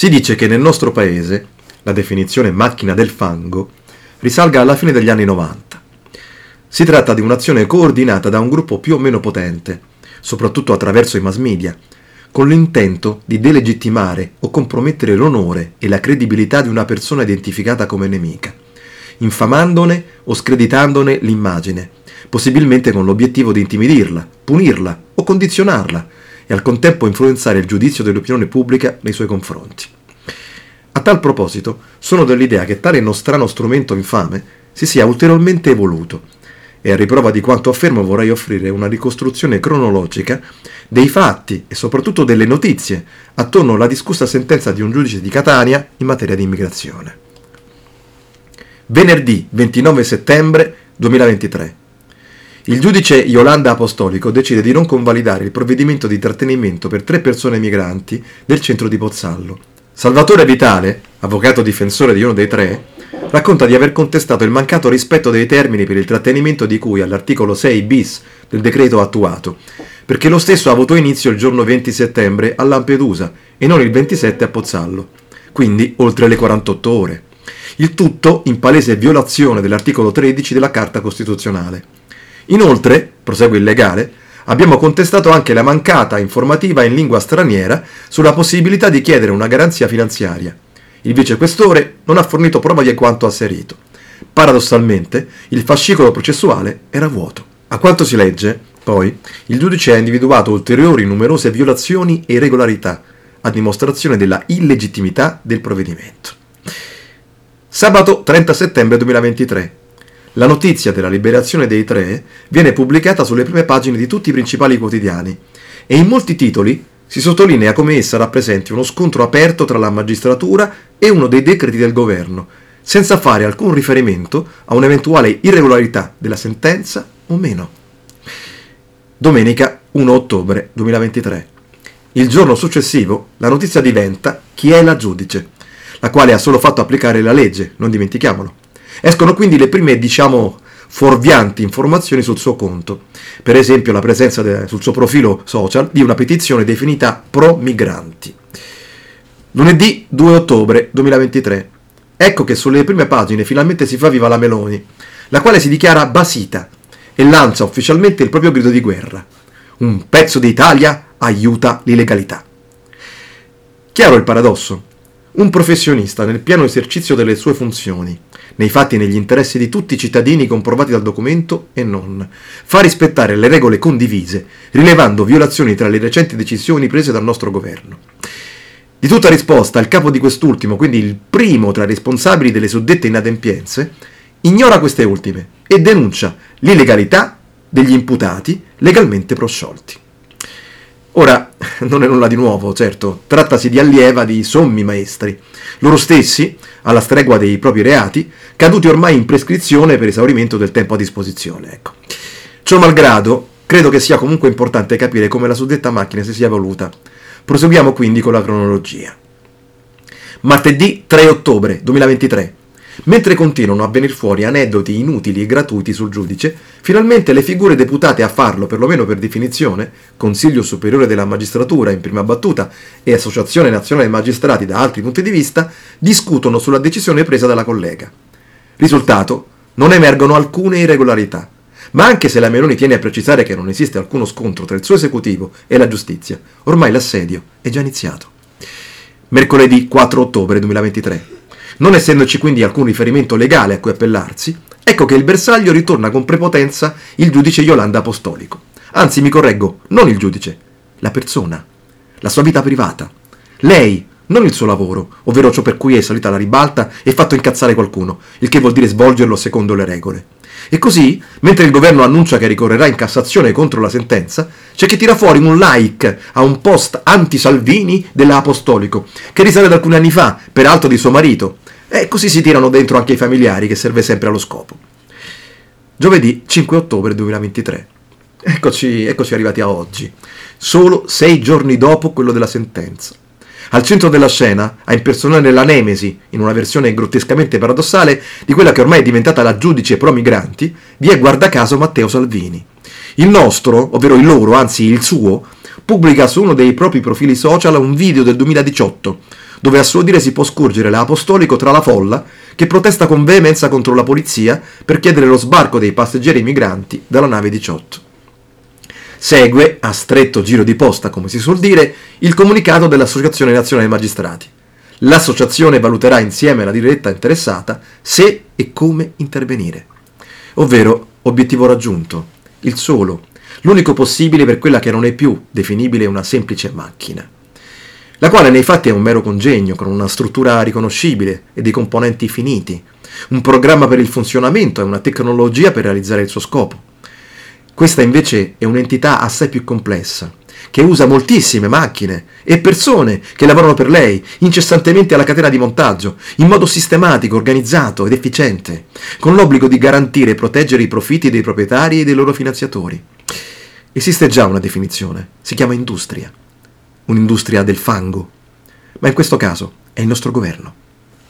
Si dice che nel nostro paese la definizione macchina del fango risalga alla fine degli anni 90. Si tratta di un'azione coordinata da un gruppo più o meno potente, soprattutto attraverso i mass media, con l'intento di delegittimare o compromettere l'onore e la credibilità di una persona identificata come nemica, infamandone o screditandone l'immagine, possibilmente con l'obiettivo di intimidirla, punirla o condizionarla e al contempo influenzare il giudizio dell'opinione pubblica nei suoi confronti. A tal proposito, sono dell'idea che tale nostrano strumento infame si sia ulteriormente evoluto e a riprova di quanto affermo vorrei offrire una ricostruzione cronologica dei fatti e soprattutto delle notizie attorno alla discussa sentenza di un giudice di Catania in materia di immigrazione. Venerdì 29 settembre 2023. Il giudice Yolanda Apostolico decide di non convalidare il provvedimento di trattenimento per tre persone migranti del centro di Pozzallo. Salvatore Vitale, avvocato difensore di uno dei tre, racconta di aver contestato il mancato rispetto dei termini per il trattenimento di cui all'articolo 6 bis del decreto attuato, perché lo stesso ha avuto inizio il giorno 20 settembre a Lampedusa e non il 27 a Pozzallo, quindi oltre le 48 ore. Il tutto in palese violazione dell'articolo 13 della Carta Costituzionale. Inoltre, prosegue il legale, abbiamo contestato anche la mancata informativa in lingua straniera sulla possibilità di chiedere una garanzia finanziaria. Il vicequestore non ha fornito prova di quanto asserito. Paradossalmente, il fascicolo processuale era vuoto. A quanto si legge, poi, il giudice ha individuato ulteriori numerose violazioni e irregolarità, a dimostrazione della illegittimità del provvedimento. Sabato 30 settembre 2023. La notizia della liberazione dei tre viene pubblicata sulle prime pagine di tutti i principali quotidiani e in molti titoli si sottolinea come essa rappresenti uno scontro aperto tra la magistratura e uno dei decreti del governo, senza fare alcun riferimento a un'eventuale irregolarità della sentenza o meno. Domenica 1 ottobre 2023. Il giorno successivo la notizia diventa chi è la giudice, la quale ha solo fatto applicare la legge, non dimentichiamolo. Escono quindi le prime, diciamo, fuorvianti informazioni sul suo conto, per esempio la presenza de- sul suo profilo social di una petizione definita pro migranti. Lunedì 2 ottobre 2023. Ecco che sulle prime pagine finalmente si fa viva la Meloni, la quale si dichiara basita e lancia ufficialmente il proprio grido di guerra. Un pezzo d'Italia aiuta l'illegalità. Chiaro il paradosso? Un professionista nel pieno esercizio delle sue funzioni, nei fatti negli interessi di tutti i cittadini comprovati dal documento e non, fa rispettare le regole condivise, rilevando violazioni tra le recenti decisioni prese dal nostro governo. Di tutta risposta, il capo di quest'ultimo, quindi il primo tra i responsabili delle suddette inadempienze, ignora queste ultime e denuncia l'illegalità degli imputati legalmente prosciolti. Ora, non è nulla di nuovo, certo, trattasi di allieva di sommi maestri, loro stessi, alla stregua dei propri reati, caduti ormai in prescrizione per esaurimento del tempo a disposizione. Ecco. Ciò malgrado, credo che sia comunque importante capire come la suddetta macchina si sia evoluta. Proseguiamo quindi con la cronologia. Martedì 3 ottobre 2023. Mentre continuano a venire fuori aneddoti inutili e gratuiti sul giudice, finalmente le figure deputate a farlo, perlomeno per definizione, Consiglio Superiore della Magistratura in prima battuta e Associazione Nazionale Magistrati da altri punti di vista, discutono sulla decisione presa dalla collega. Risultato, non emergono alcune irregolarità. Ma anche se la Meloni tiene a precisare che non esiste alcuno scontro tra il suo esecutivo e la giustizia, ormai l'assedio è già iniziato. Mercoledì 4 ottobre 2023. Non essendoci quindi alcun riferimento legale a cui appellarsi, ecco che il bersaglio ritorna con prepotenza il giudice Yolanda Apostolico. Anzi, mi correggo, non il giudice, la persona, la sua vita privata. Lei, non il suo lavoro, ovvero ciò per cui è salita alla ribalta e fatto incazzare qualcuno, il che vuol dire svolgerlo secondo le regole. E così, mentre il governo annuncia che ricorrerà in Cassazione contro la sentenza, c'è chi tira fuori un like a un post anti-Salvini della Apostolico, che risale ad alcuni anni fa, peraltro di suo marito, e così si tirano dentro anche i familiari, che serve sempre allo scopo. Giovedì 5 ottobre 2023. Eccoci, eccoci arrivati a oggi, solo sei giorni dopo quello della sentenza. Al centro della scena, a impersonare la Nemesi, in una versione grottescamente paradossale, di quella che ormai è diventata la giudice pro migranti, vi è guarda caso Matteo Salvini. Il nostro, ovvero il loro, anzi il suo, pubblica su uno dei propri profili social un video del 2018, dove a suo dire si può scorgere l'apostolico tra la folla che protesta con veemenza contro la polizia per chiedere lo sbarco dei passeggeri migranti dalla nave 18. Segue, a stretto giro di posta, come si suol dire, il comunicato dell'Associazione Nazionale Magistrati. L'associazione valuterà insieme alla diretta interessata se e come intervenire. Ovvero, obiettivo raggiunto, il solo, l'unico possibile per quella che non è più definibile una semplice macchina la quale nei fatti è un mero congegno con una struttura riconoscibile e dei componenti finiti, un programma per il funzionamento e una tecnologia per realizzare il suo scopo. Questa invece è un'entità assai più complessa, che usa moltissime macchine e persone che lavorano per lei incessantemente alla catena di montaggio, in modo sistematico, organizzato ed efficiente, con l'obbligo di garantire e proteggere i profitti dei proprietari e dei loro finanziatori. Esiste già una definizione, si chiama industria un'industria del fango, ma in questo caso è il nostro governo.